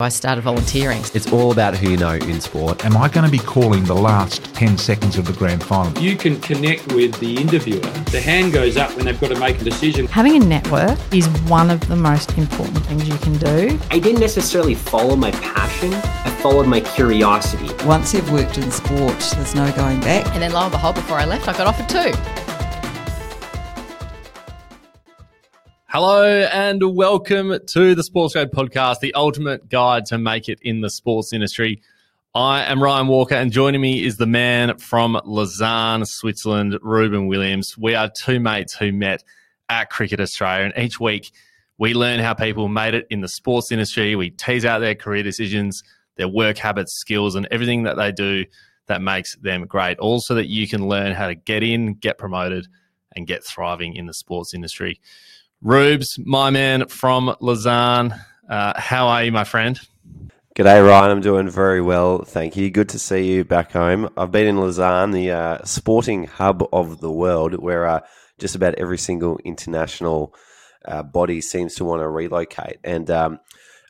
I started volunteering. It's all about who you know in sport. Am I going to be calling the last 10 seconds of the grand final? You can connect with the interviewer. The hand goes up when they've got to make a decision. Having a network is one of the most important things you can do. I didn't necessarily follow my passion, I followed my curiosity. Once you've worked in sport, there's no going back. And then lo and behold, before I left, I got offered two. Hello and welcome to the Sports Grad Podcast, the ultimate guide to make it in the sports industry. I am Ryan Walker, and joining me is the man from Lausanne, Switzerland, Reuben Williams. We are two mates who met at Cricket Australia, and each week we learn how people made it in the sports industry. We tease out their career decisions, their work habits, skills, and everything that they do that makes them great. Also, that you can learn how to get in, get promoted, and get thriving in the sports industry. Rubes, my man from Lausanne. Uh, how are you, my friend? G'day, Ryan. I'm doing very well, thank you. Good to see you back home. I've been in Lausanne, the uh, sporting hub of the world, where uh, just about every single international uh, body seems to want to relocate. And um,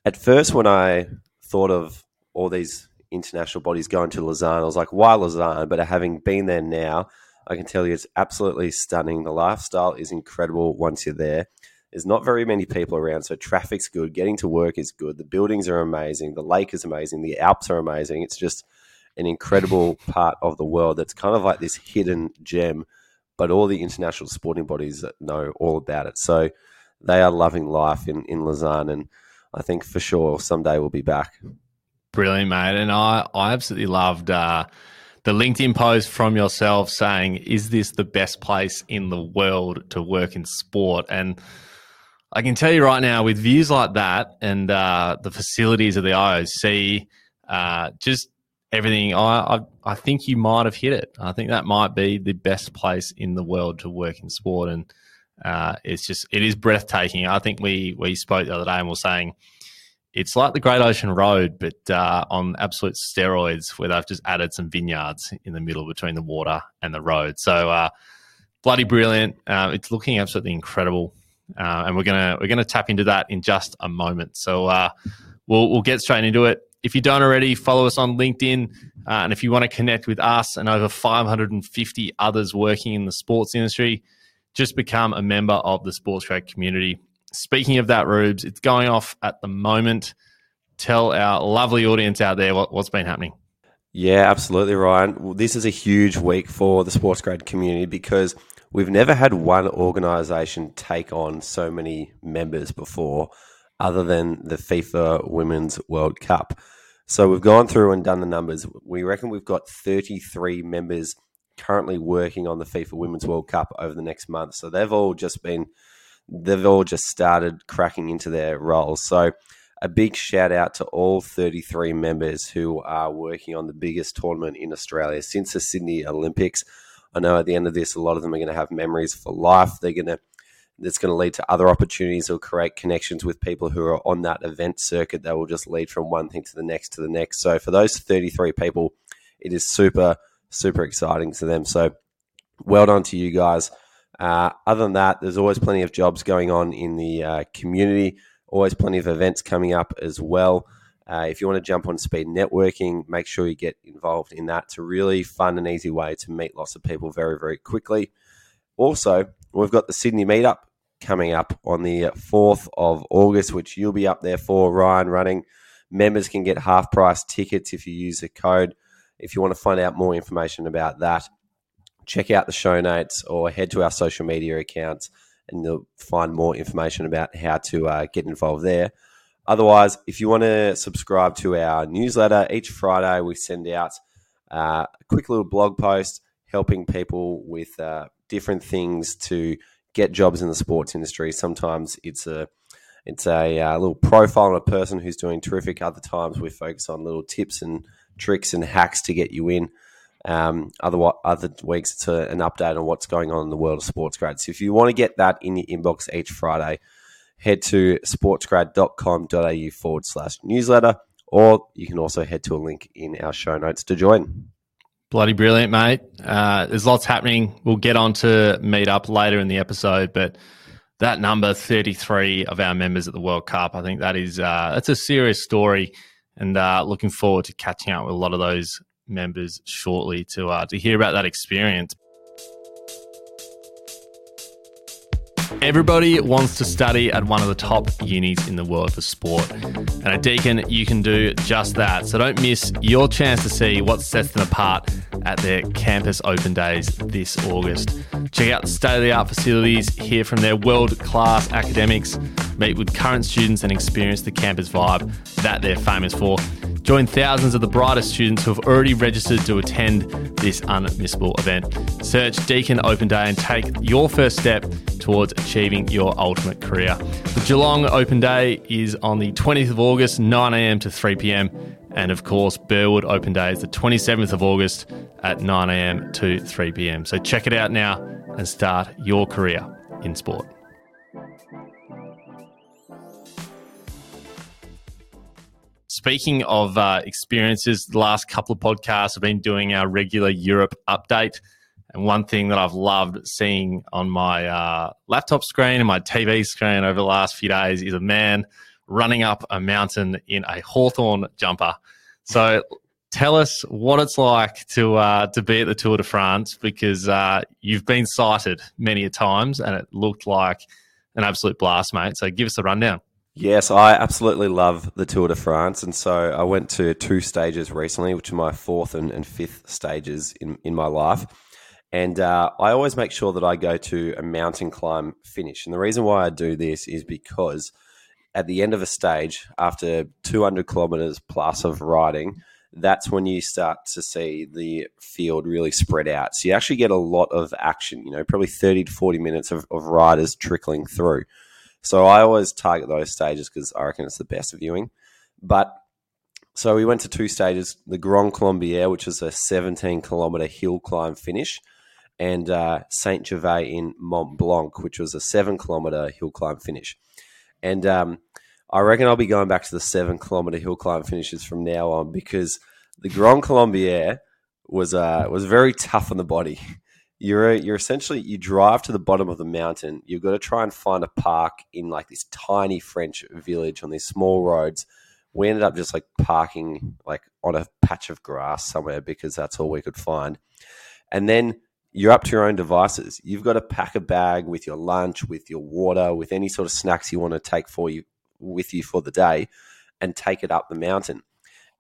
at first, when I thought of all these international bodies going to Lausanne, I was like, why Lausanne? But having been there now, I can tell you it's absolutely stunning. The lifestyle is incredible once you're there. There's not very many people around, so traffic's good. Getting to work is good. The buildings are amazing. The lake is amazing. The Alps are amazing. It's just an incredible part of the world that's kind of like this hidden gem, but all the international sporting bodies know all about it. So they are loving life in, in Lausanne, and I think for sure someday we'll be back. Brilliant, mate. And I, I absolutely loved uh, the LinkedIn post from yourself saying, Is this the best place in the world to work in sport? And I can tell you right now, with views like that and uh, the facilities of the IOC, uh, just everything, I, I, I think you might have hit it. I think that might be the best place in the world to work in sport, and uh, it's just it is breathtaking. I think we we spoke the other day and we are saying it's like the Great Ocean Road, but uh, on absolute steroids, where they've just added some vineyards in the middle between the water and the road. So uh, bloody brilliant! Uh, it's looking absolutely incredible uh, and we're gonna we're gonna tap into that in just a moment. So uh, we'll we'll get straight into it. If you don't already, follow us on LinkedIn, uh, and if you want to connect with us and over 550 others working in the sports industry, just become a member of the Sports Grad community. Speaking of that, Rubes, it's going off at the moment. Tell our lovely audience out there what, what's been happening. Yeah, absolutely, Ryan. Well, this is a huge week for the Sports Grad community because We've never had one organisation take on so many members before, other than the FIFA Women's World Cup. So we've gone through and done the numbers. We reckon we've got 33 members currently working on the FIFA Women's World Cup over the next month. So they've all just been, they've all just started cracking into their roles. So a big shout out to all 33 members who are working on the biggest tournament in Australia since the Sydney Olympics. I know at the end of this, a lot of them are going to have memories for life. They're going to that's going to lead to other opportunities or create connections with people who are on that event circuit that will just lead from one thing to the next to the next. So for those 33 people, it is super, super exciting to them. So well done to you guys. Uh, other than that, there's always plenty of jobs going on in the uh, community, always plenty of events coming up as well. Uh, if you want to jump on speed networking, make sure you get involved in that. It's a really fun and easy way to meet lots of people very, very quickly. Also, we've got the Sydney meetup coming up on the 4th of August, which you'll be up there for, Ryan, running. Members can get half price tickets if you use the code. If you want to find out more information about that, check out the show notes or head to our social media accounts and you'll find more information about how to uh, get involved there. Otherwise, if you want to subscribe to our newsletter, each Friday we send out uh, a quick little blog post helping people with uh, different things to get jobs in the sports industry. Sometimes it's a it's a uh, little profile on a person who's doing terrific. Other times we focus on little tips and tricks and hacks to get you in. Um, other other weeks it's a, an update on what's going on in the world of sports grads. So if you want to get that in your inbox each Friday, head to sportsgrad.com.au forward slash newsletter, or you can also head to a link in our show notes to join. Bloody brilliant, mate. Uh, there's lots happening. We'll get on to meet up later in the episode, but that number 33 of our members at the World Cup. I think that is uh, that's a serious story, and uh, looking forward to catching up with a lot of those members shortly to uh, to hear about that experience. Everybody wants to study at one of the top unis in the world for sport. And at Deakin, you can do just that. So don't miss your chance to see what sets them apart at their campus open days this August. Check out the state of the art facilities, hear from their world class academics, meet with current students, and experience the campus vibe that they're famous for. Join thousands of the brightest students who have already registered to attend this unmissable event. Search Deakin Open Day and take your first step towards achieving your ultimate career. The Geelong Open Day is on the 20th of August, 9am to 3pm. And of course, Burwood Open Day is the 27th of August at 9am to 3pm. So check it out now and start your career in sport. Speaking of uh, experiences, the last couple of podcasts have been doing our regular Europe update. And one thing that I've loved seeing on my uh, laptop screen and my TV screen over the last few days is a man running up a mountain in a Hawthorn jumper. So tell us what it's like to uh, to be at the Tour de France because uh, you've been sighted many a times and it looked like an absolute blast, mate. So give us a rundown. Yes, I absolutely love the Tour de France. And so I went to two stages recently, which are my fourth and, and fifth stages in, in my life. And uh, I always make sure that I go to a mountain climb finish. And the reason why I do this is because at the end of a stage, after 200 kilometers plus of riding, that's when you start to see the field really spread out. So you actually get a lot of action, you know, probably 30 to 40 minutes of, of riders trickling through. So I always target those stages because I reckon it's the best viewing. But so we went to two stages: the Grand Colombier, which is a 17 kilometer hill climb finish, and uh, Saint Gervais in Mont Blanc, which was a seven kilometer hill climb finish. And um, I reckon I'll be going back to the seven kilometer hill climb finishes from now on because the Grand Colombier was uh, was very tough on the body you're you're essentially you drive to the bottom of the mountain. You've got to try and find a park in like this tiny French village on these small roads. We ended up just like parking like on a patch of grass somewhere because that's all we could find. And then you're up to your own devices. You've got to pack a bag with your lunch, with your water, with any sort of snacks you want to take for you with you for the day, and take it up the mountain.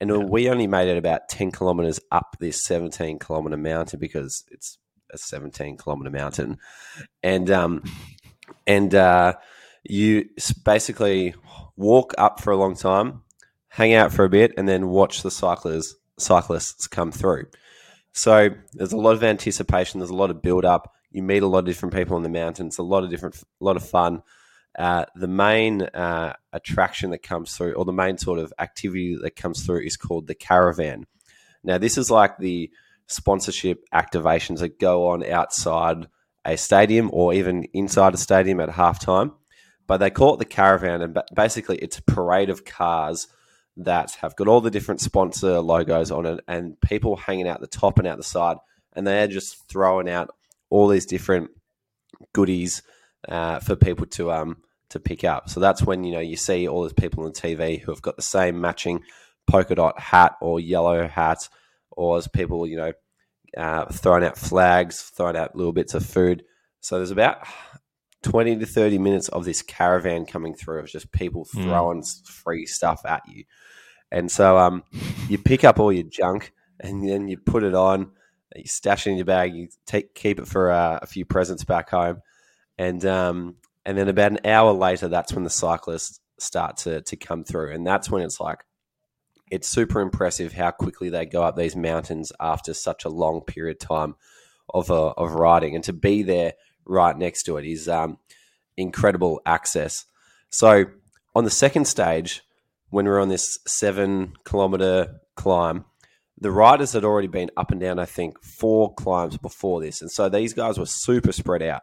And yeah. we only made it about 10 kilometers up this 17 kilometer mountain because it's a 17 kilometer mountain, and um, and uh, you basically walk up for a long time, hang out for a bit, and then watch the cyclists cyclists come through. So there's a lot of anticipation. There's a lot of build up. You meet a lot of different people on the mountain. It's a lot of different, a lot of fun. Uh, the main uh, attraction that comes through, or the main sort of activity that comes through, is called the caravan. Now, this is like the sponsorship activations that go on outside a stadium or even inside a stadium at halftime. But they call it the caravan, and basically it's a parade of cars that have got all the different sponsor logos on it, and people hanging out the top and out the side, and they're just throwing out all these different goodies uh, for people to um to pick up. So that's when you know you see all these people on TV who have got the same matching polka dot hat or yellow hat or as people, you know, uh, throwing out flags, throwing out little bits of food. So there's about 20 to 30 minutes of this caravan coming through of just people hmm. throwing mm. free stuff at you. And so um, you pick up all your junk and then you put it on, you stash it in your bag, you take keep it for uh, a few presents back home. And um, and then about an hour later, that's when the cyclists start to, to come through. And that's when it's like, it's super impressive how quickly they go up these mountains after such a long period of time of uh, of riding, and to be there right next to it is um, incredible access. So on the second stage, when we are on this seven kilometer climb, the riders had already been up and down, I think, four climbs before this, and so these guys were super spread out.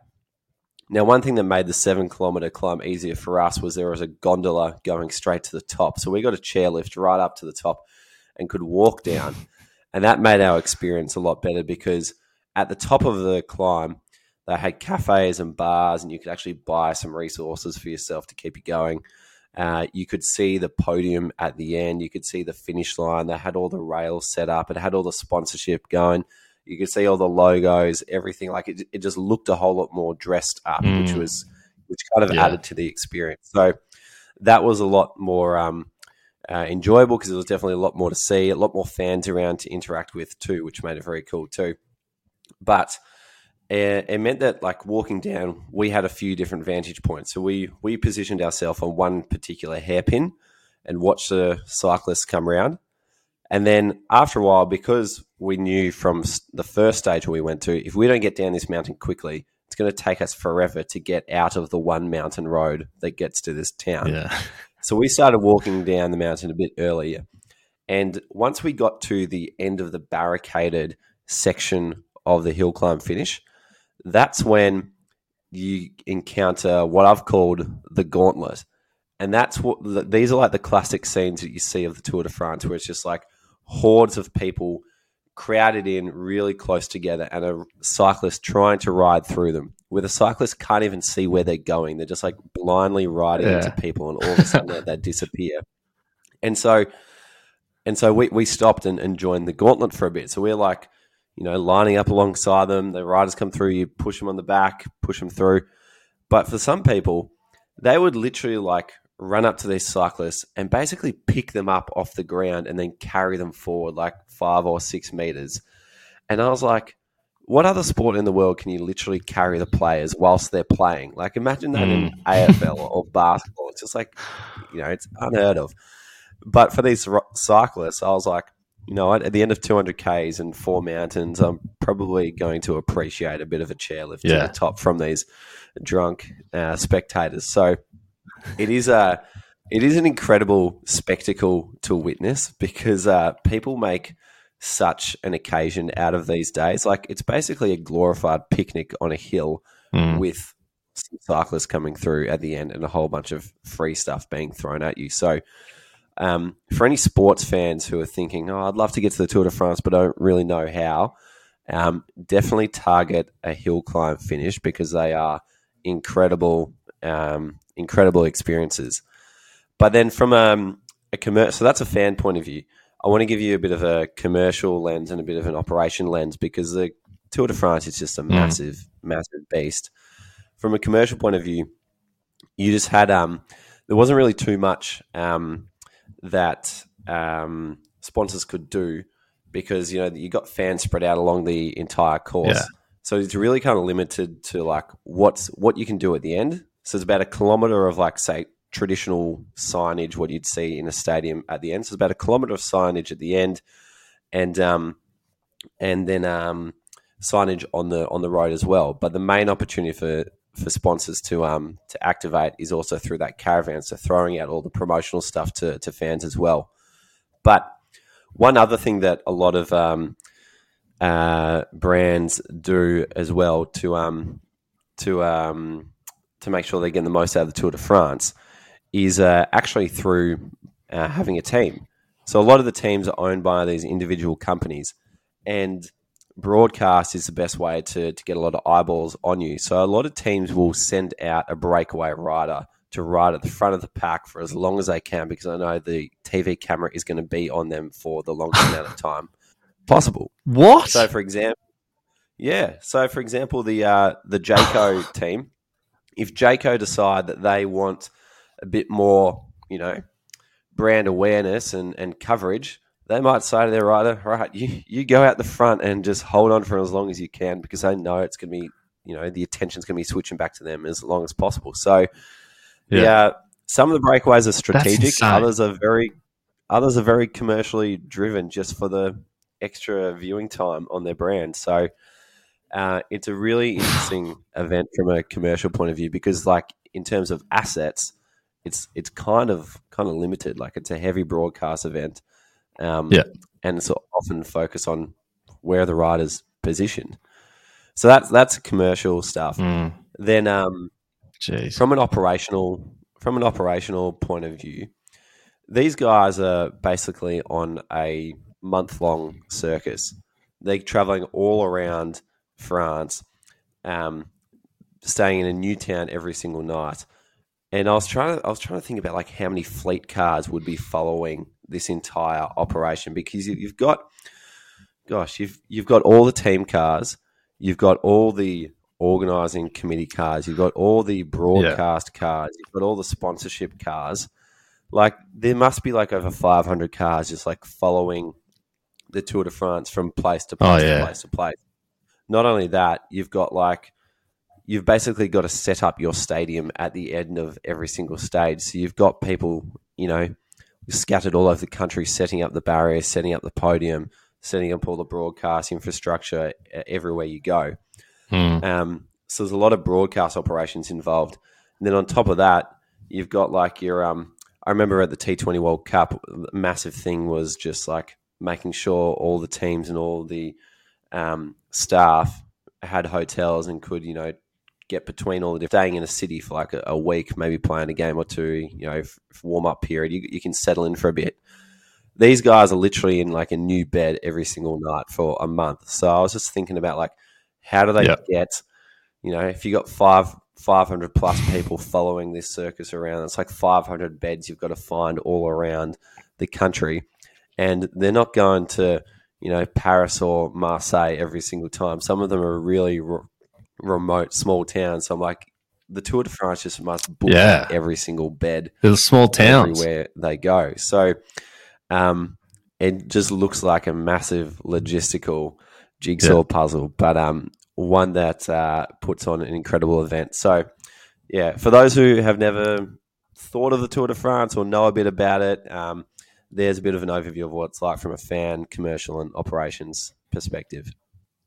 Now, one thing that made the seven kilometer climb easier for us was there was a gondola going straight to the top. So we got a chairlift right up to the top and could walk down. And that made our experience a lot better because at the top of the climb, They had cafes and bars, and you could actually buy some resources for yourself to keep you going. Uh, you could see the podium at the end. You could see the finish line. They had all the rails set up. It had all the sponsorship going. You could see all the logos, everything. Like it, it just looked a whole lot more dressed up, Mm. which was which kind of Yeah. added to the experience. So that was a lot more um, uh, enjoyable because there was definitely a lot more to see, a lot more fans around to interact with too, which made it very cool too. But it, it meant that like walking down, we had a few different vantage points. So we we positioned ourselves on one particular hairpin and watched the cyclists come around. And then after a while, because we knew from the first stage we went to, if we don't get down this mountain quickly, it's going to take us forever to get out of the one mountain road that gets to this town. Yeah. So we started walking down the mountain a bit earlier. And once we got to the end of the barricaded section of the hill climb finish, that's when you encounter what I've called the gauntlet. And that's what these are like the classic scenes that you see of the Tour de France, where it's just like hordes of people crowded in really close together and a cyclist trying to ride through them. Where the cyclist can't even see where they're going. They're just like blindly riding Yeah. into people and all of a sudden they, they disappear. And so and so we, we stopped and, and joined the gauntlet for a bit. So we're like you know lining up alongside them. The riders come through you push them on the back push them through. But for some people they would literally like run up to these cyclists and basically pick them up off the ground and then carry them forward like five or six meters. And I was like, what other sport in the world can you literally carry the players whilst they're playing? Like, imagine that in AFL or basketball. It's just like, you know, it's unheard of. But for these cyclists, I was like, you know, what, at the end of 200 Ks and four mountains, I'm probably going to appreciate a bit of a chairlift Yeah. to the top from these drunk uh, spectators. So it is a it is an incredible spectacle to witness because uh, people make such an occasion out of these days. Like it's basically a glorified picnic on a hill Mm. with cyclists coming through at the end and a whole bunch of free stuff being thrown at you. So, um, for any sports fans who are thinking, "Oh, I'd love to get to the Tour de France, but I don't really know how," um, definitely target a hill climb finish because they are incredible, um, incredible experiences. But then, from um, a commercial, so that's a fan point of view. I want to give you a bit of a commercial lens and a bit of an operation lens because the Tour de France is just a massive, massive beast. From a commercial point of view, you just had um, there wasn't really too much um, that um, sponsors could do because you know you got fans spread out along the entire course. Yeah. So it's really kind of limited to like what's what you can do at the end. So it's about a kilometer of like say traditional signage, what you'd see in a stadium at the end. So it's about a kilometer of signage at the end, and um, and then um, signage on the on the road as well. But the main opportunity for for sponsors to um to activate is also through that caravan. So throwing out all the promotional stuff to to fans as well. But one other thing that a lot of um, uh, brands do as well to um, to um, to make sure they're getting the most out of the Tour de France is uh, actually through uh, having a team. So a lot of the teams are owned by these individual companies, and broadcast is the best way to, to get a lot of eyeballs on you. So a lot of teams will send out a breakaway rider to ride at the front of the pack for as long as they can because I know the TV camera is going to be on them for the longest amount of time possible. What? So, for example, yeah. So, for example, the uh, the Jayco team, if Jayco decide that they want a bit more, you know, brand awareness and, and coverage, they might say to their rider, right, you, you go out the front and just hold on for as long as you can because they know it's going to be, you know, the attention's going to be switching back to them as long as possible. So, yeah, Yeah. some of the breakaways are strategic, others are very, others are very commercially driven just for the extra viewing time on their brand. So, uh, it's a really interesting event from a commercial point of view because, like, in terms of assets, it's it's kind of kind of limited. Like, it's a heavy broadcast event, um, Yeah. and it's often focused on where the rider's positioned. So that's that's commercial stuff. Mm, Then, um, jeez. from an operational from an operational point of view, these guys are basically on a month long circus. They're traveling all around France, um, staying in a new town every single night. And I was trying to I was trying to think about like how many fleet cars would be following this entire operation because you, you've got gosh you've you've got all the team cars, you've got all the organizing committee cars, you've got all the broadcast cars, you've got all the sponsorship cars. Like there must be like over 500 cars just like following the Tour de France from place to place Oh, yeah. to place to place. Not only that, you've got like you've basically got to set up your stadium at the end of every single stage. So you've got people, you know, scattered all over the country, setting up the barriers, setting up the podium, setting up all the broadcast infrastructure everywhere you go. Hmm. Um, so there's a lot of broadcast operations involved. And then on top of that, you've got like your um, I remember at the T20 World Cup, the massive thing was just like making sure all the teams and all the um, staff had hotels and could, you know, get between all the different, staying in a city for like a, a week, maybe playing a game or two, you know, warm up period. You, you can settle in for a bit. These guys are literally in like a new bed every single night for a month. So I was just thinking about like, how do they Yep. get, you know, if you got five, 500 plus people following this circus around, it's like 500 beds you've got to find all around the country. And they're not going to, you know, Paris or Marseille every single time. Some of them are really re- remote, small towns. So I'm like, the Tour de France just must book Yeah. every single bed There's small towns. everywhere they go. So um, it just looks like a massive logistical jigsaw Yeah. puzzle, but um, one that uh, puts on an incredible event. So, yeah, for those who have never thought of the Tour de France or know a bit about it, um, there's a bit of an overview of what it's like from a fan, commercial, and operations perspective.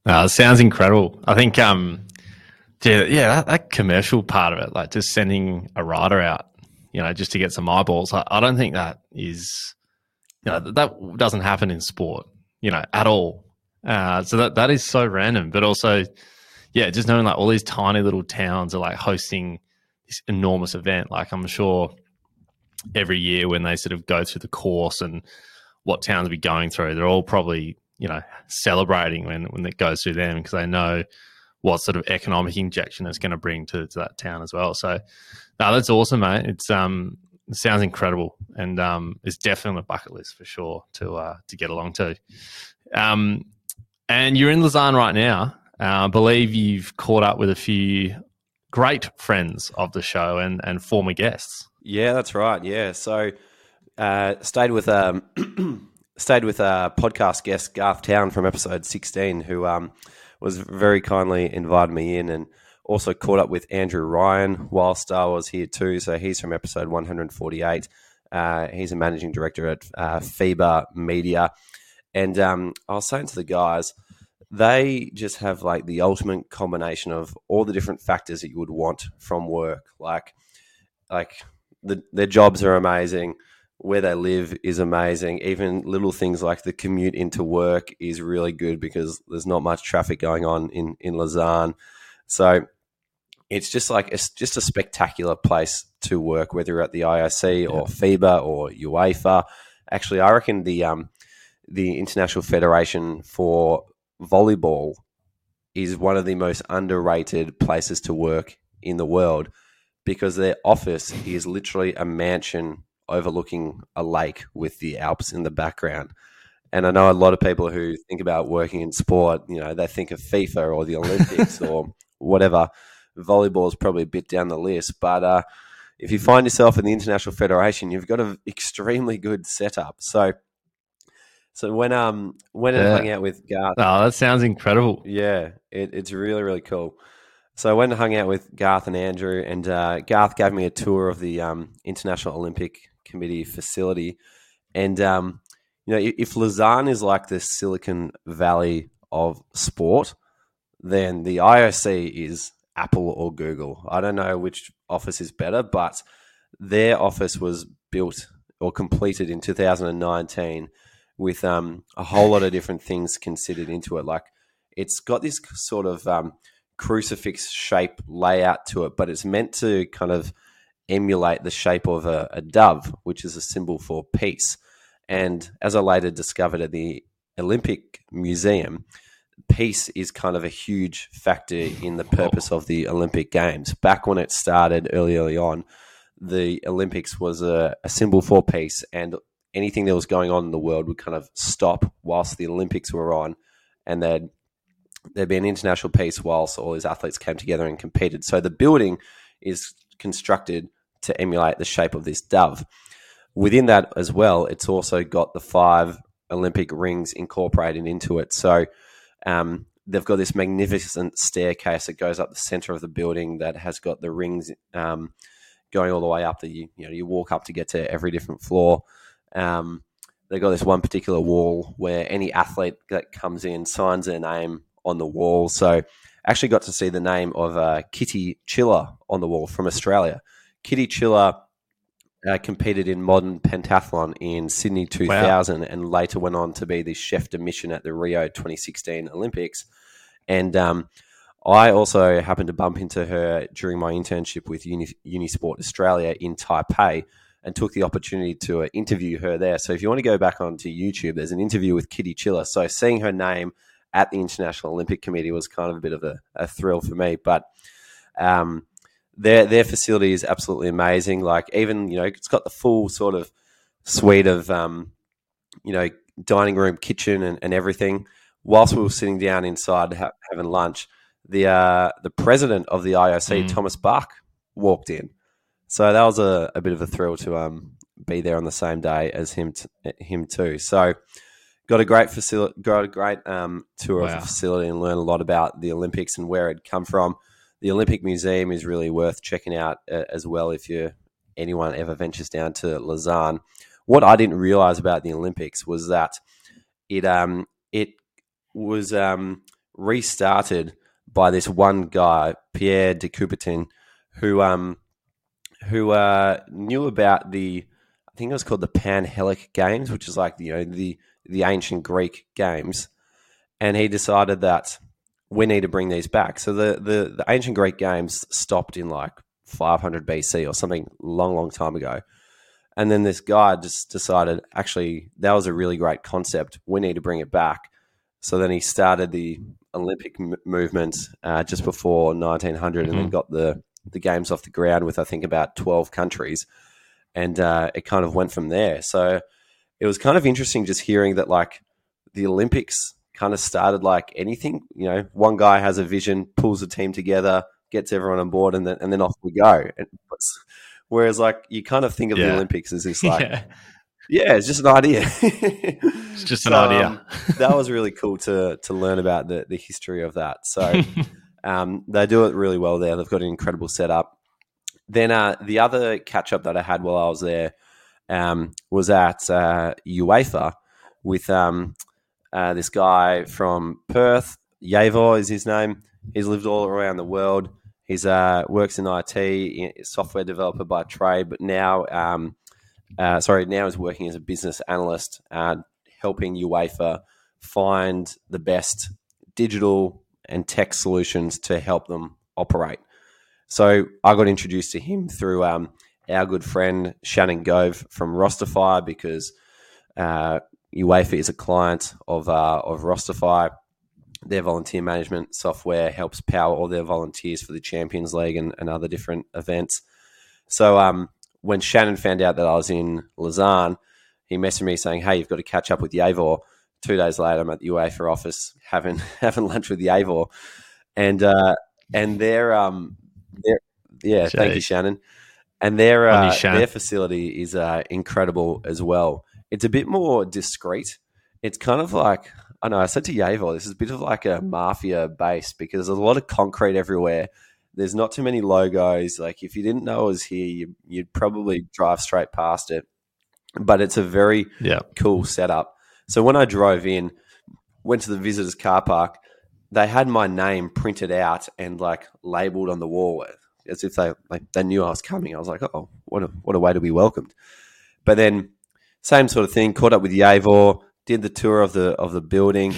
Uh, sounds incredible. I think, um, yeah, yeah that, that commercial part of it, like just sending a rider out, you know, just to get some eyeballs. I, I don't think that is, you know, that, that doesn't happen in sport, you know, at all. Uh, so that that is so random, but also, yeah, just knowing like all these tiny little towns are like hosting this enormous event. Like I'm sure every year when they sort of go through the course and what towns be going through, they're all probably you know celebrating when when it goes through them because they know what sort of economic injection it's going to bring to, to that town as well. So, no, that's awesome, mate. It's um it sounds incredible and um it's definitely on the bucket list for sure to uh to get along to. Um, and you're in Lausanne right now. Uh, I believe you've caught up with a few great friends of the show and and former guests. Yeah, that's right. Yeah, so uh, stayed with um, stayed with a podcast guest Garth Towan from episode sixteen, who um, was very kindly invited me in, and also caught up with Andrew Ryan whilst I was here too. So he's from episode one hundred forty eight. Uh, he's a managing director at uh, FIBA Media, and um, I was saying to the guys. They just have like the ultimate combination of all the different factors that you would want from work, like like the, their jobs are amazing. Where they live is amazing. Even little things like the commute into work is really good because there's not much traffic going on in, in Lausanne. So it's just like it's just a spectacular place to work, whether you're at the IOC or FIBA or UEFA. Actually, I reckon the um, the International Federation for Volleyball is one of the most underrated places to work in the world because their office is literally a mansion overlooking a lake with the Alps in the background. And I know a lot of people who think about working in sport, you know, they think of FIFA or the Olympics or whatever. Volleyball is probably a bit down the list, but uh, if you find yourself in the International Federation, you've got an extremely good setup. So, so when um when I Yeah. hung out with Garth, Oh, that sounds incredible. yeah, it, it's really, really cool. So I went and hung out with Garth and Andrew, and uh, Garth gave me a tour of the um, International Olympic Committee facility. And, um, you know, if, Lausanne is like the Silicon Valley of sport, then the IOC is Apple or Google. I don't know which office is better, but their office was built or completed in 2019 with um, a whole lot of different things considered into it. Like it's got this sort of um, crucifix shape layout to it, but it's meant to kind of emulate the shape of a, a dove, which is a symbol for peace. And as I later discovered at the Olympic Museum, peace is kind of a huge factor in the purpose of the Olympic Games. Back when it started early, early on, the Olympics was a, a symbol for peace, and anything that was going on in the world would kind of stop whilst the Olympics were on, and there'd there'd be an international peace whilst all these athletes came together and competed. So the building is constructed to emulate the shape of this dove. Within that as well, it's also got the five Olympic rings incorporated into it. So um, they've got this magnificent staircase that goes up the center of the building that has got the rings um, going all the way up. That you you know you walk up to get to every different floor. Um, they've got this one particular wall where any athlete that comes in signs their name on the wall. So actually got to see the name of uh, Kitty Chiller on the wall from Australia. Kitty Chiller uh, competed in modern pentathlon in Sydney 2000 wow. and later went on to be the chef de mission at the Rio 2016 Olympics. And um, I also happened to bump into her during my internship with Uni- Unisport Australia in Taipei and took the opportunity to uh, interview her there. So if you want to go back onto YouTube, there's an interview with Kitty Chiller. So seeing her name at the International Olympic Committee was kind of a bit of a, a thrill for me. But um, their their facility is absolutely amazing. Like even you know it's got the full sort of suite of um, you know dining room, kitchen, and, and everything. Whilst we were sitting down inside ha- having lunch, the uh, the president of the IOC, mm. Thomas Bach, walked in. So that was a, a bit of a thrill to um, be there on the same day as him t- him too. So got a great facility, got a great um, tour wow. of the facility, and learned a lot about the Olympics and where it come from the Olympic Museum is really worth checking out uh, as well if you anyone ever ventures down to Lausanne. What I didn't realize about the Olympics was that it um, it was um, restarted by this one guy, Pierre de Coubertin, who um, who uh, knew about the I think it was called the Panhellenic Games, which is like you know the the ancient Greek games, and he decided that we need to bring these back. So the, the, the ancient Greek games stopped in like 500 BC or something long, long time ago. And then this guy just decided, actually, that was a really great concept. We need to bring it back. So then he started the Olympic m- movement uh, just before 1900 mm-hmm. and then mm-hmm. got the, the games off the ground with, I think, about 12 countries. And uh, it kind of went from there. So it was kind of interesting just hearing that, like, the Olympics kind of started like anything. You know, one guy has a vision, pulls a team together, gets everyone on board, and then and then off we go. Whereas, like, you kind of think of yeah. the Olympics as this like. Yeah. yeah it's just an idea. it's just so, an idea. um, that was really cool to to learn about the, the history of that. So um, they do it really well there. They've got an incredible setup. Then uh, the other catch up that I had while I was there um, was at uh, UEFA with um, uh, this guy from Perth, Yavor is his name. He's lived all around the world. He's uh, works in IT, software developer by trade, but now, um, uh, sorry, now is working as a business analyst, uh, helping UEFA find the best digital and tech solutions to help them operate. So I got introduced to him through um, our good friend Shannon Gove from Rosterfy because uh, UEFA is a client of uh, of Rosterfy. Their volunteer management software helps power all their volunteers for the Champions League and, and other different events. So um, when Shannon found out that I was in Lausanne, he messaged me saying, "Hey, you've got to catch up with Yavor." Two days later, I'm at the UEFA office having having lunch with Yavor, and uh, and their um, their, yeah, Jeez. thank you, Shannon. And their uh, their facility is uh, incredible as well it's a bit more discreet. It's kind of like I know I said to Yavor, this is a bit of like a mafia base because there's a lot of concrete everywhere. There's not too many logos. Like if you didn't know it was here, you, you'd probably drive straight past it. But it's a very yeah. cool setup. So when I drove in, went to the visitors car park, they had my name printed out and like labeled on the wall as if they like they knew I was coming. I was like, oh, what a what a way to be welcomed. But then same sort of thing. Caught up with Yavor, did the tour of the of the building.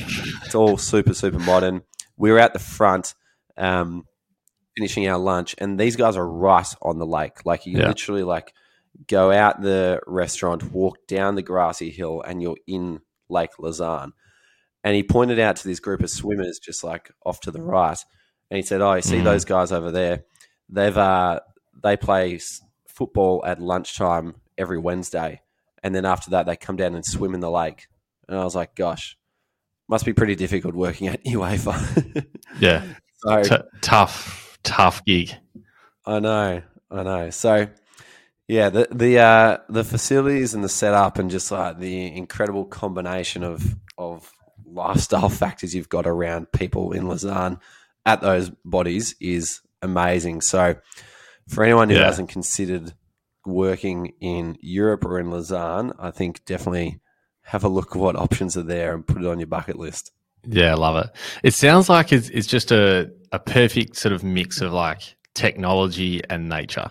It's all super super modern. We were at the front, um, finishing our lunch, and these guys are right on the lake. Like you yeah. literally like go out the restaurant, walk down the grassy hill, and you're in Lake Lausanne. and he pointed out to this group of swimmers just like off to the right, and he said, "Oh, you see Mm. those guys over there? They've uh, they play football at lunchtime every Wednesday, and then after that they come down and swim in the lake." And I was like, "Gosh, must be pretty difficult working at UEFA." Yeah, so T- tough, tough gig. I know, I know. So, yeah, the the uh, the facilities and the setup and just like the incredible combination of of lifestyle factors you've got around people in Lausanne at those bodies is amazing. So, for anyone who Yeah. hasn't considered working in Europe or in Lausanne, I think definitely have a look at what options are there and put it on your bucket list. Yeah, I love it. It sounds like it's, it's just a, a perfect sort of mix of like technology and nature.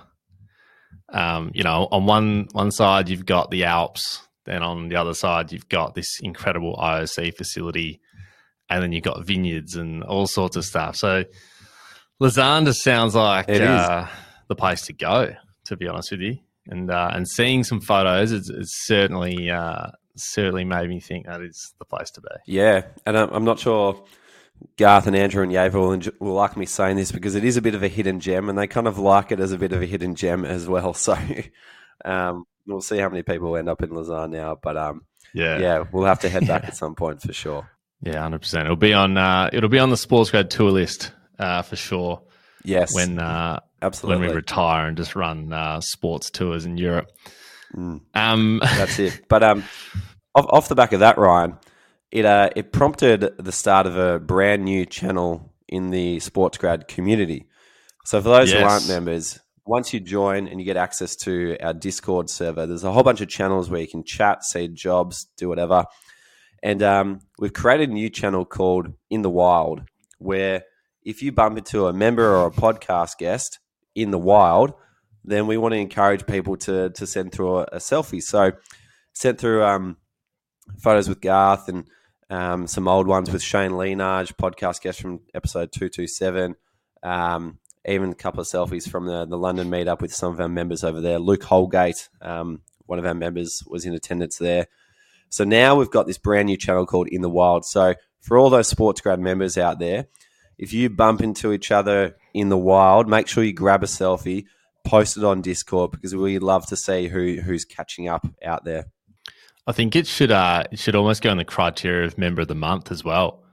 Um, you know, on one one side you've got the Alps, then on the other side you've got this incredible IOC facility, and then you've got vineyards and all sorts of stuff. So Just sounds like uh, the place to go. To be honest with you, and uh, and seeing some photos, it's, it's certainly uh, certainly made me think that is the place to be. Yeah, and I'm, I'm not sure Garth and Andrew and Yavor will, enjo- will like me saying this because it is a bit of a hidden gem, and they kind of like it as a bit of a hidden gem as well. So um, we'll see how many people end up in Lausanne now, but um, Yeah, yeah, we'll have to head back at some point for sure. Yeah, hundred percent. It'll be on. Uh, it'll be on the sports grad tour list uh, for sure Yes, when uh, absolutely. when we retire and just run uh, sports tours in Europe. Mm. Um, That's it. But um, off, off the back of that, Ryan, it uh, it prompted the start of a brand new channel in the sports grad community. So for those who aren't members, once you join and you get access to our Discord server, there's a whole bunch of channels where you can chat, see jobs, do whatever. And um, we've created a new channel called In the Wild, where if you bump into a member or a podcast guest in the wild, then we want to encourage people to to send through a, a selfie. So sent through um, photos with Garth and um, some old ones with Shane Lenage, podcast guest from episode two two seven. Um, even a couple of selfies from the, the London meetup with some of our members over there. Luke Holgate, um, one of our members, was in attendance there. So now we've got this brand new channel called In the Wild. So for all those sports grad members out there, if you bump into each other in the wild, make sure you grab a selfie, post it on Discord because we love to see who who's catching up out there. I think it should. Uh, it should almost go in the criteria of member of the month as well.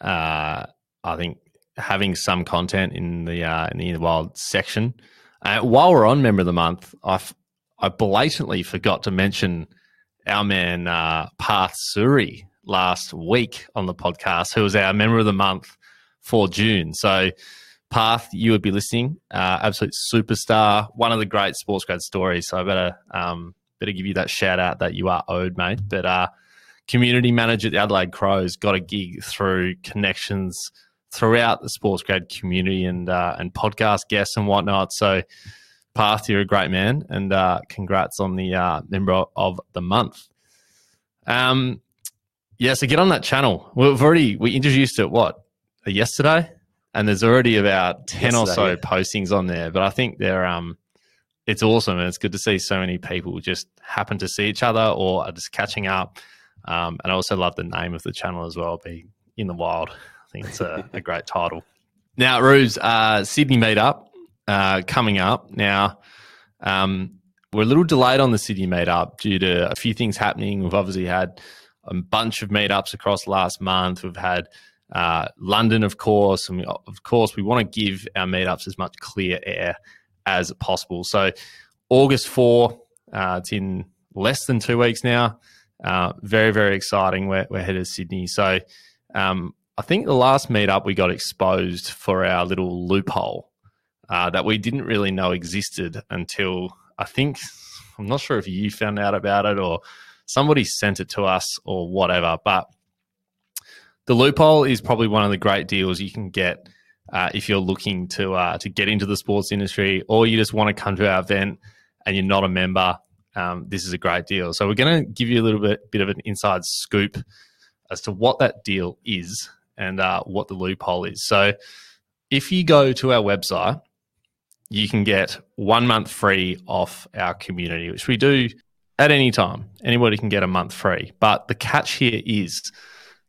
Uh, I think having some content in the uh, in the wild section. Uh, while we're on member of the month, I I blatantly forgot to mention our man uh, Parth Suri last week on the podcast, who was our member of the month for June. So, Parth, you would be listening. Uh, absolute superstar, one of the great sports grad stories. So I better um, better give you that shout out that you are owed, mate. But uh, community manager at the Adelaide Crows got a gig through connections throughout the sports grad community and uh, and podcast guests and whatnot. So, Parth, you're a great man, and uh, congrats on the uh, member of the month. Um, yeah, so get on that channel. We've already we introduced it what yesterday, and there's already about ten or so yeah. postings on there. But I think they're um, it's awesome, and it's good to see so many people just happen to see each other or are just catching up. Um, and I also love the name of the channel as well, be in the wild. I think it's a, a great title. Now, Rubes, uh, Sydney meetup uh, coming up. Now, um, we're a little delayed on the Sydney meetup due to a few things happening. We've obviously had a bunch of meetups across last month. We've had uh, London, of course, and of course, we want to give our meetups as much clear air as possible. So, August 4, uh, it's in less than two weeks now. Uh, very, very exciting. We're, we're headed to Sydney. So, um, I think the last meetup we got exposed for our little loophole uh, that we didn't really know existed until I think, I'm not sure if you found out about it or somebody sent it to us or whatever, but the loophole is probably one of the great deals you can get uh, if you're looking to uh, to get into the sports industry or you just want to come to our event and you're not a member. Um, this is a great deal. So we're going to give you a little bit bit of an inside scoop as to what that deal is and uh, what the loophole is. So if you go to our website, you can get one month free off our community, which we do at any time. Anybody can get a month free. But the catch here is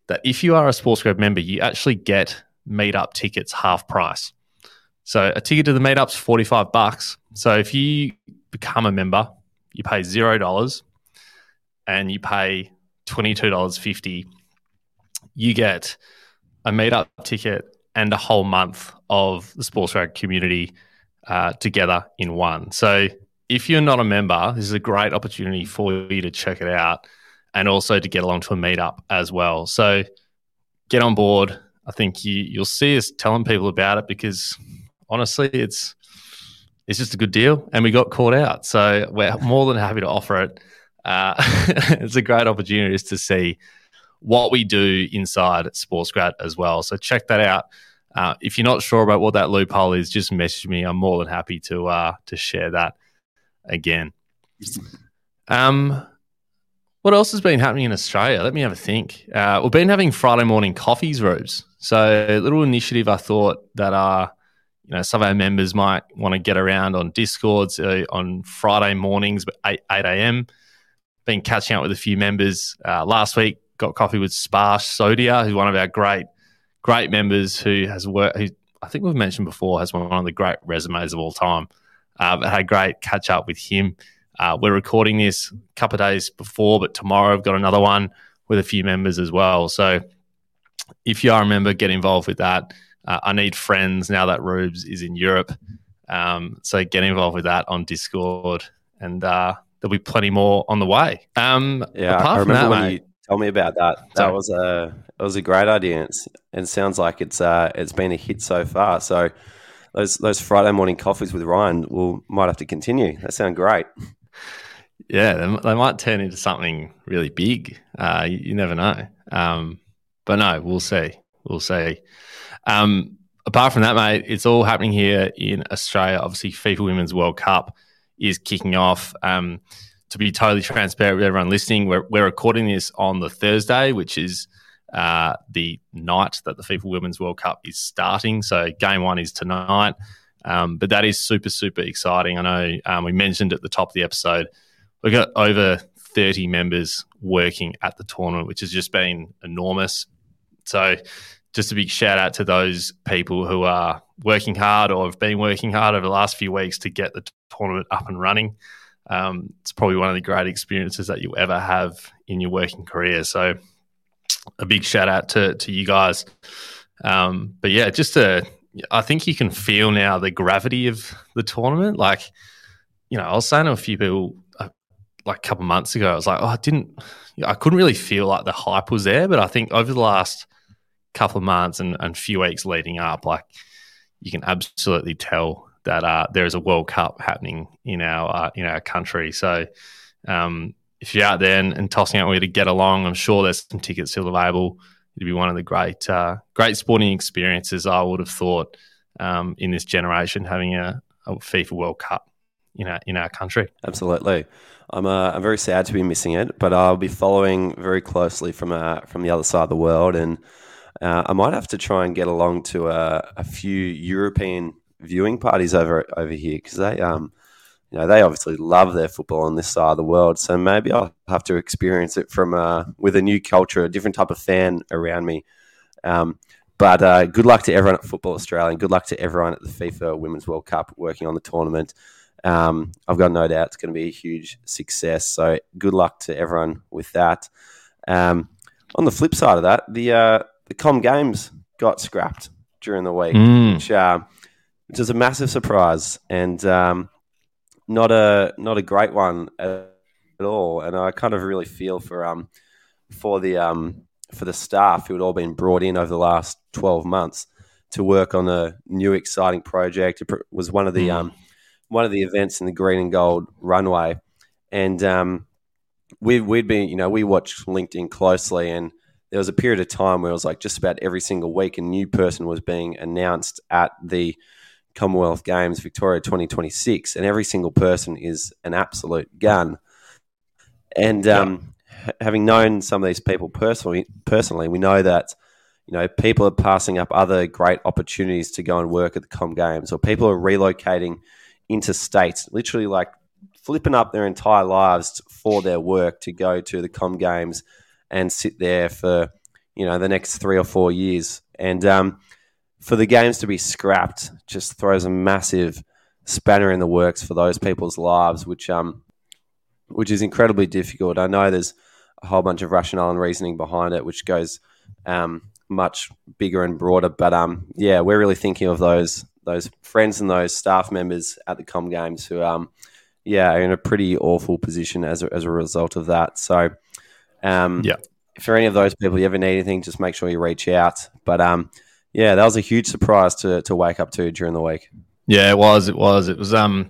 that if you are a Sports Grad member, you actually get meetup tickets half price. So a ticket to the meetup's 45 bucks. So if you become a member, you pay $0 and you pay $22.50, you get a meetup ticket and a whole month of the Sports Grad community uh, together in one. So if you're not a member, this is a great opportunity for you to check it out and also to get along to a meetup as well. So get on board. I think you you'll see us telling people about it because honestly, it's it's just a good deal, and we got caught out. So we're more than happy to offer it. Uh, it's a great opportunity just to see what we do inside SportsGrad as well. So check that out. Uh, if you're not sure about what that loophole is, just message me. I'm more than happy to uh, to share that again. Um, what else has been happening in Australia? Let me have a think. Uh, we've been having Friday morning coffees, Rubes. So a little initiative I thought that uh, you know some of our members might want to get around on Discords uh, on Friday mornings, but eight eight a.m. Been catching up with a few members uh, last week. Got coffee with Sparsh Sodia, who's one of our great great members who has worked. Who I think we've mentioned before has one of the great resumes of all time. Uh, but had a great catch up with him. Uh, we're recording this a couple of days before, but tomorrow I've got another one with a few members as well. So if you are a member, get involved with that. Uh, I need friends now that Rubes is in Europe. Um, so get involved with that on Discord, and uh, there'll be plenty more on the way. Um, yeah, I remember that, when mate, you told me about that. That sorry. was a it was a great idea, and, and it sounds like it's uh, it's been a hit so far. So those those Friday morning coffees with Ryan will might have to continue. That sounds great. Yeah, they, they, might turn into something really big. Uh, you, you, never know. Um, but no, we'll see. We'll see. Um, apart from that, mate, it's all happening here in Australia. Obviously, FIFA Women's World Cup is kicking off. Um, to be totally transparent with everyone listening, we're, we're recording this on the Thursday, which is uh, the night that the FIFA Women's World Cup is starting. So, game one is tonight. Um, but that is super, super exciting. I know um, we mentioned at the top of the episode we've got over 30 members working at the tournament, which has just been enormous. So, just a big shout out to those people who are working hard or have been working hard over the last few weeks to get the tournament up and running. Um, it's probably one of the great experiences that you'll ever have in your working career. So, a big shout out to to you guys. Um, but yeah, just to, I think you can feel now the gravity of the tournament. Like, you know, I was saying to a few people like a couple months ago, I was like, oh, I didn't, I couldn't really feel like the hype was there. But I think over the last couple of months and, and few weeks leading up, like you can absolutely tell that uh, there is a World Cup happening in our uh, in our country. So um, if you're out there and, and tossing out where to get along, I'm sure there's some tickets still available. It'd be one of the great uh, great sporting experiences I would have thought um, in this generation having a, a FIFA World Cup in our in our country. Absolutely. I'm uh, I'm very sad to be missing it, but I'll be following very closely from uh, from the other side of the world, and uh, I might have to try and get along to a, a few European viewing parties over over here because they um you know they obviously love their football on this side of the world, so maybe I'll have to experience it from uh, with a new culture, a different type of fan around me. Um, but uh, good luck to everyone at Football Australia, and good luck to everyone at the FIFA Women's World Cup working on the tournament. Um, I've got no doubt it's going to be a huge success. So good luck to everyone with that. Um, on the flip side of that, the uh, the Com Games got scrapped during the week, mm. which uh, which is a massive surprise and um, not a not a great one at, at, all. And I kind of really feel for um for the um for the staff who had all been brought in over the last twelve months to work on a new exciting project. It was one of the mm. um one of the events in the green and gold runway, and um, we we'd been you know we watched LinkedIn closely, and there was a period of time where it was like just about every single week a new person was being announced at the Commonwealth Games Victoria 2026, and every single person is an absolute gun. And um, having known some of these people personally, personally, we know that you know people are passing up other great opportunities to go and work at the Com Games, or people are relocating interstate, literally like flipping up their entire lives for their work to go to the com games and sit there for you know, the next three or four years. And um, for the games to be scrapped just throws a massive spanner in the works for those people's lives, which um, which is incredibly difficult. I know there's a whole bunch of rationale and reasoning behind it, which goes um, much bigger and broader. But um, yeah, we're really thinking of those those friends and those staff members at the Com Games who um, yeah are in a pretty awful position as a, as a result of that. So um, Yeah. if for any of those people you ever need anything, just make sure you reach out. But um, yeah, that was a huge surprise to to wake up to during the week. Yeah, it was. It was. It was. Um,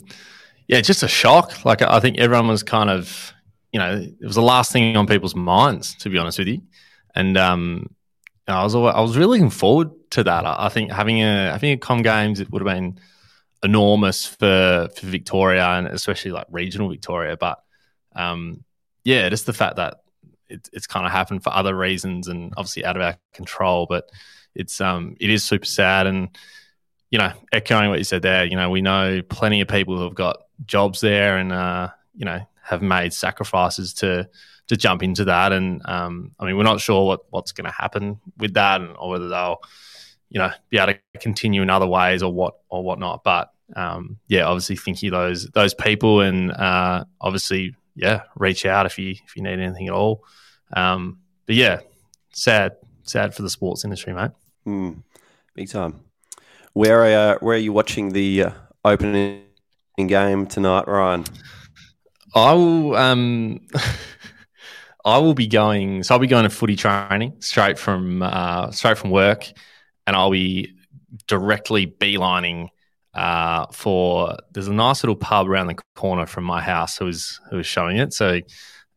yeah, just a shock. Like I think everyone was kind of, you know, it was the last thing on people's minds, to be honest with you. And um, I was I was really looking forward to that. I, I think having a having a com games it would have been enormous for for Victoria and especially like regional Victoria. But um, yeah, just the fact that it, it's kind of happened for other reasons and obviously out of our control. But it's um it is super sad and you know, echoing what you said there, you know, we know plenty of people who have got jobs there and, uh, you know, have made sacrifices to to jump into that. And um, I mean, we're not sure what what's going to happen with that, and, or whether they'll, you know, be able to continue in other ways or what or whatnot. But um, yeah, obviously, thinking those those people, and uh, obviously, yeah, reach out if you if you need anything at all. Um, but yeah, sad, sad for the sports industry, mate. Mm, big time. Where are uh, where are you watching the uh, opening game tonight, Ryan? I will. Um, I will be going. So I'll be going to footy training straight from uh, straight from work, and I'll be directly beelining uh, for. There's a nice little pub around the corner from my house who was who was showing it. So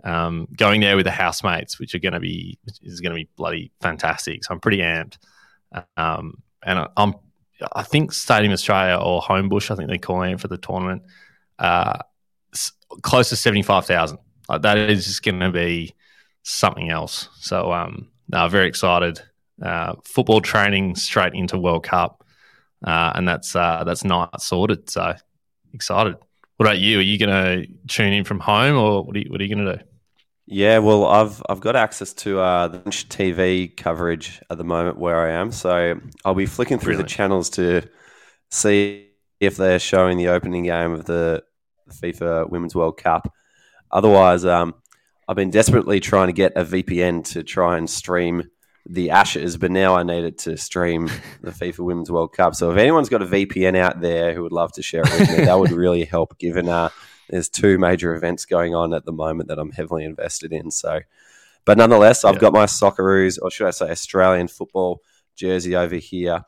um, going there with the housemates, which are going to be is going to be bloody fantastic. So I'm pretty amped, um, and I- I'm. I think Stadium Australia or Homebush, I think they're calling it for the tournament. Uh, close to 75,000. Like that is just going to be something else. So, um, no, very excited. Uh, football training straight into World Cup. Uh, and that's, uh, that's not sorted. So excited. What about you? Are you going to tune in from home or what are you, what are you going to do? Yeah, well, I've I've got access to uh, the TV coverage at the moment where I am, so I'll be flicking through the channels to see if they're showing the opening game of the FIFA Women's World Cup. Otherwise, um, I've been desperately trying to get a VPN to try and stream the Ashes, but now I need it to stream the FIFA Women's World Cup. So if anyone's got a VPN out there who would love to share it with me, that would really help. Given uh, there's two major events going on at the moment that I'm heavily invested in. So, but nonetheless, I've Yeah. got my Socceroos, or should I say, Australian football jersey over here.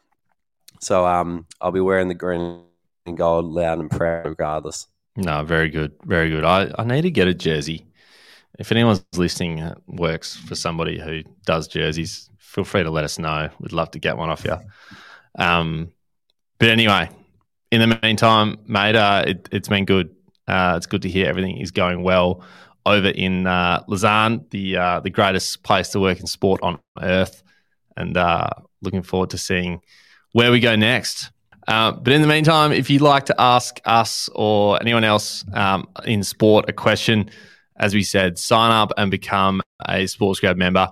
So um, I'll be wearing the green and gold loud and proud regardless. No, very good. Very good. I, I need to get a jersey. If anyone's listening works for somebody who does jerseys, feel free to let us know. We'd love to get one off you. Um, but anyway, in the meantime, mate, uh, it, it's been good. Uh, it's good to hear everything is going well over in uh, Lausanne, the uh, the greatest place to work in sport on earth, and uh, looking forward to seeing where we go next. Uh, but in the meantime, if you'd like to ask us or anyone else um, in sport a question, as we said, sign up and become a Sports Grad member.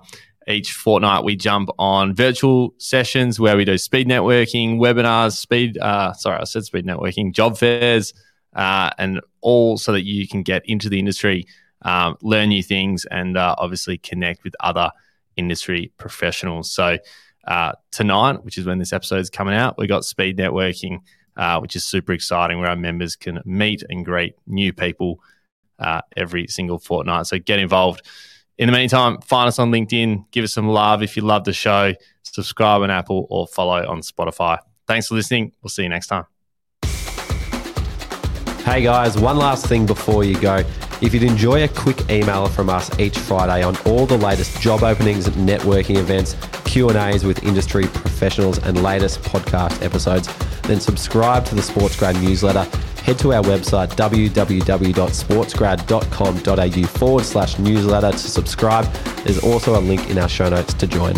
Each fortnight, we jump on virtual sessions where we do speed networking, webinars, speed, uh, sorry, I said speed networking, job fairs, uh, and all so that you can get into the industry, um, learn new things, and uh, obviously connect with other industry professionals. So, uh, tonight, which is when this episode is coming out, we got speed networking, uh, which is super exciting, where our members can meet and greet new people uh, every single fortnight. So get involved. In the meantime, find us on LinkedIn, give us some love if you love the show, subscribe on Apple or follow on Spotify. Thanks for listening. We'll see you next time. Hey guys, one last thing before you go. If you'd enjoy a quick email from us each Friday on all the latest job openings, networking events, Q&As with industry professionals and latest podcast episodes, then subscribe to the Sports SportsGrad newsletter. Head to our website www.sportsgrad.com.au forward slash newsletter to subscribe. There's also a link in our show notes to join.